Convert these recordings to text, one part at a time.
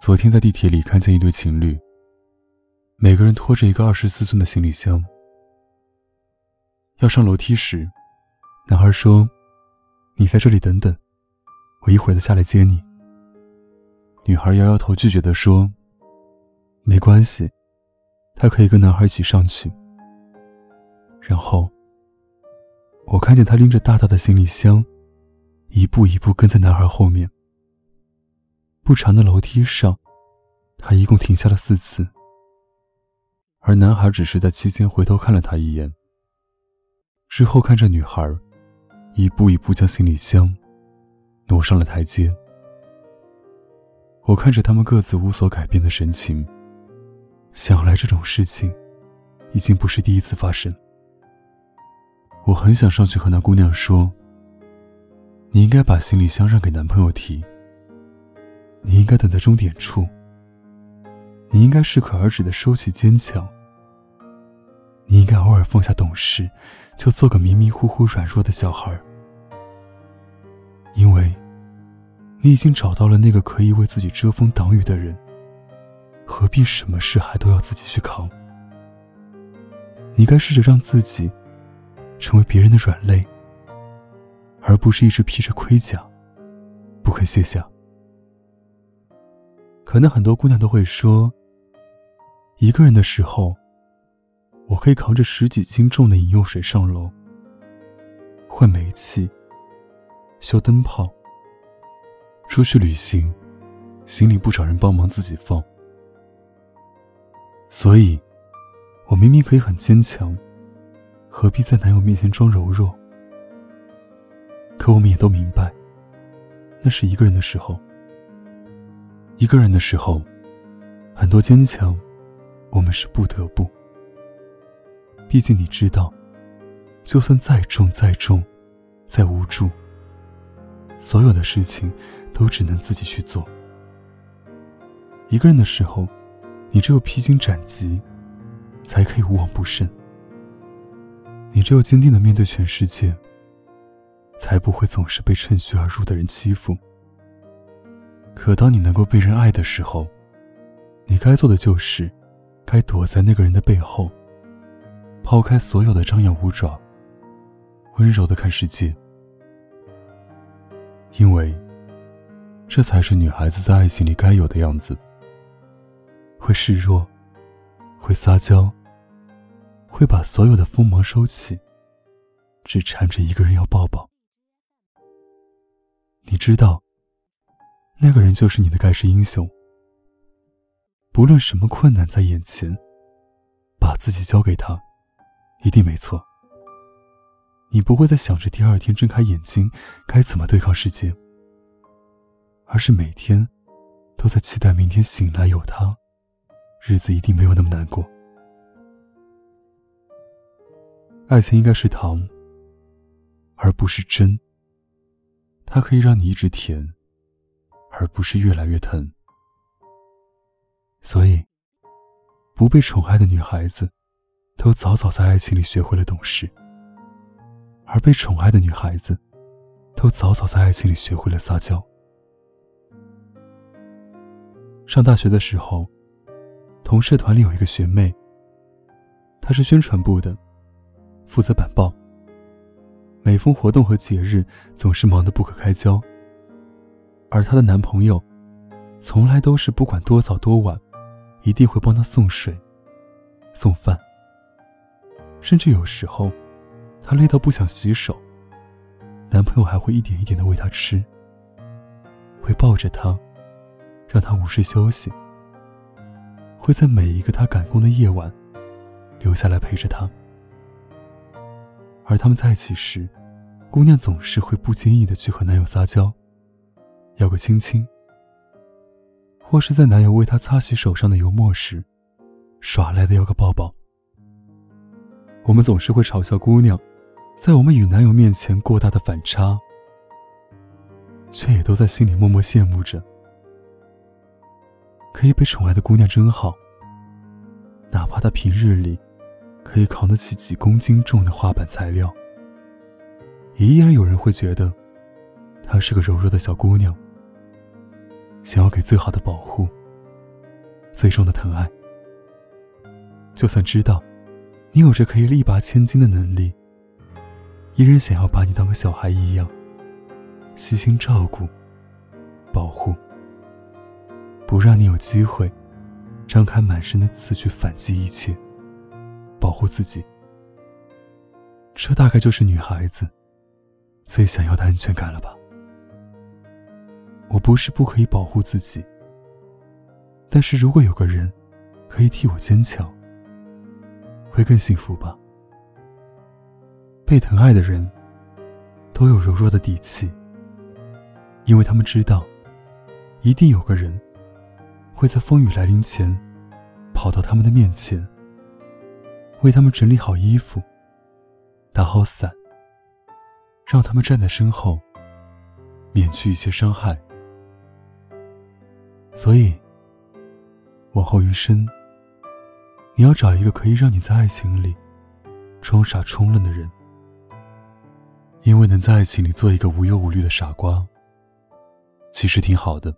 昨天在地铁里看见一对情侣，每个人拖着一个二十四寸的行李箱。要上楼梯时，男孩说：“你在这里等等，我一会儿再下来接你。”女孩摇摇头拒绝的说：“没关系，她可以跟男孩一起上去。”然后，我看见她拎着大大的行李箱，一步一步跟在男孩后面。不长的楼梯上，他一共停下了四次，而男孩只是在期间回头看了他一眼。之后看着女孩一步一步将行李箱挪上了台阶，我看着他们各自无所改变的神情，想来这种事情已经不是第一次发生。我很想上去和那姑娘说：“你应该把行李箱让给男朋友提。”你应该等在终点处。你应该适可而止的收起坚强。你应该偶尔放下懂事，就做个迷迷糊糊、软弱的小孩。因为，你已经找到了那个可以为自己遮风挡雨的人，何必什么事还都要自己去扛？你该试着让自己成为别人的软肋，而不是一直披着盔甲，不肯卸下。可能很多姑娘都会说，一个人的时候，我可以扛着十几斤重的饮用水上楼，换煤气，修灯泡，出去旅行，行李不找人帮忙自己放。所以，我明明可以很坚强，何必在男友面前装柔弱？可我们也都明白，那是一个人的时候。一个人的时候，很多坚强，我们是不得不。毕竟你知道，就算再重、再重、再无助，所有的事情都只能自己去做。一个人的时候，你只有披荆斩棘，才可以无往不胜。你只有坚定的面对全世界，才不会总是被趁虚而入的人欺负。可当你能够被人爱的时候，你该做的就是，该躲在那个人的背后，抛开所有的张牙舞爪，温柔的看世界。因为，这才是女孩子在爱情里该有的样子。会示弱，会撒娇，会把所有的锋芒收起，只缠着一个人要抱抱。你知道。那个人就是你的盖世英雄。不论什么困难在眼前，把自己交给他，一定没错。你不会再想着第二天睁开眼睛该怎么对抗世界，而是每天都在期待明天醒来有他，日子一定没有那么难过。爱情应该是糖，而不是真。它可以让你一直甜。而不是越来越疼，所以，不被宠爱的女孩子，都早早在爱情里学会了懂事；而被宠爱的女孩子，都早早在爱情里学会了撒娇。上大学的时候，同社团里有一个学妹，她是宣传部的，负责板报。每逢活动和节日，总是忙得不可开交。而她的男朋友，从来都是不管多早多晚，一定会帮她送水、送饭。甚至有时候，她累到不想洗手，男朋友还会一点一点的喂她吃，会抱着她，让她午睡休息，会在每一个她赶工的夜晚，留下来陪着她。而他们在一起时，姑娘总是会不经意的去和男友撒娇。要个亲亲，或是在男友为她擦洗手上的油墨时，耍赖的要个抱抱。我们总是会嘲笑姑娘，在我们与男友面前过大的反差，却也都在心里默默羡慕着，可以被宠爱的姑娘真好。哪怕她平日里可以扛得起几公斤重的画板材料，也依然有人会觉得，她是个柔弱的小姑娘。想要给最好的保护，最终的疼爱。就算知道你有着可以力拔千斤的能力，依然想要把你当个小孩一样，细心照顾、保护，不让你有机会张开满身的刺去反击一切，保护自己。这大概就是女孩子最想要的安全感了吧？我不是不可以保护自己，但是如果有个人可以替我坚强，会更幸福吧。被疼爱的人都有柔弱的底气，因为他们知道，一定有个人会在风雨来临前跑到他们的面前，为他们整理好衣服。打好伞，让他们站在身后，免去一些伤害。所以，往后余生，你要找一个可以让你在爱情里装傻充愣的人，因为能在爱情里做一个无忧无虑的傻瓜，其实挺好的。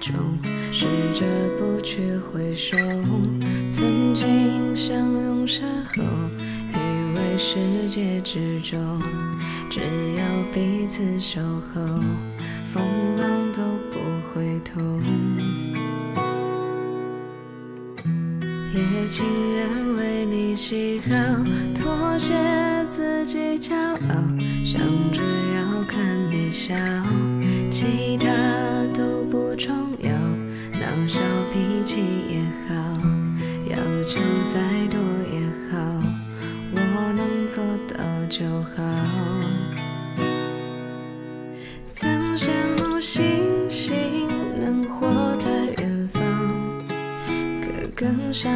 中，试着不去回首。曾经相拥身后，以为世界之中，只要彼此守候，风浪都不会痛。也情愿为你喜好，妥协自己骄傲，想着要看你。笑，其他都不重要，闹小脾气也好，要求再多也好，我能做到就好。曾羡慕星星能活在远方，可更想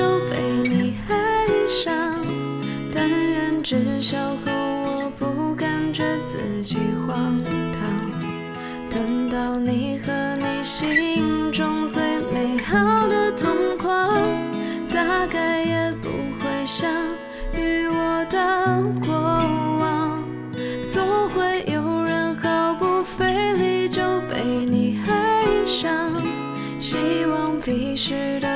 就被你爱上，但愿至少和我不感觉自己荒唐。等到你和你心中最美好的同框，大概也不会想。与我的过往，总会有人毫不费力就被你爱上。希望彼时的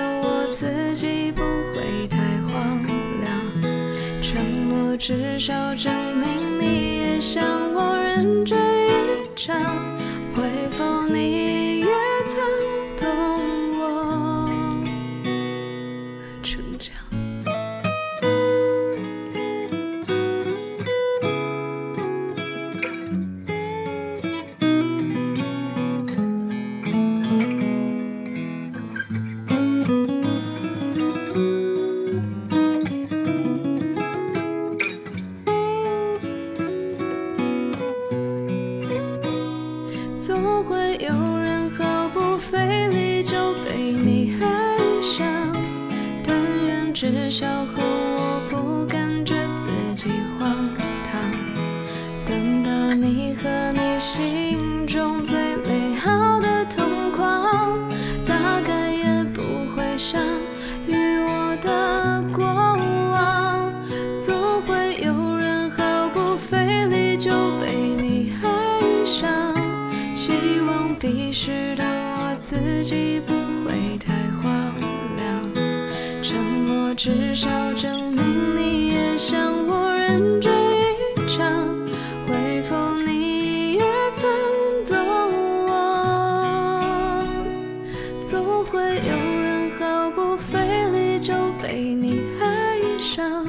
至少证明你也像我认真一场。会否你有人毫不费力就被你爱上，但愿至少和我不感觉自己荒唐。等到你和你心中最美好的同框，大概也不会想与我的过至少证明你也像我认真一场，会否你也曾懂我？总会有人毫不费力就被你爱上，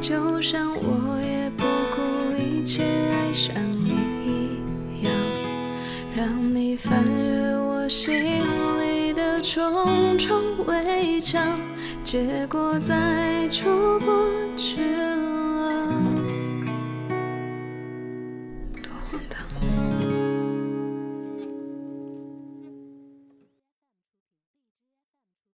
就像我也不顾一切爱上你一样，让你翻越我心里。重重围墙结果再出不去。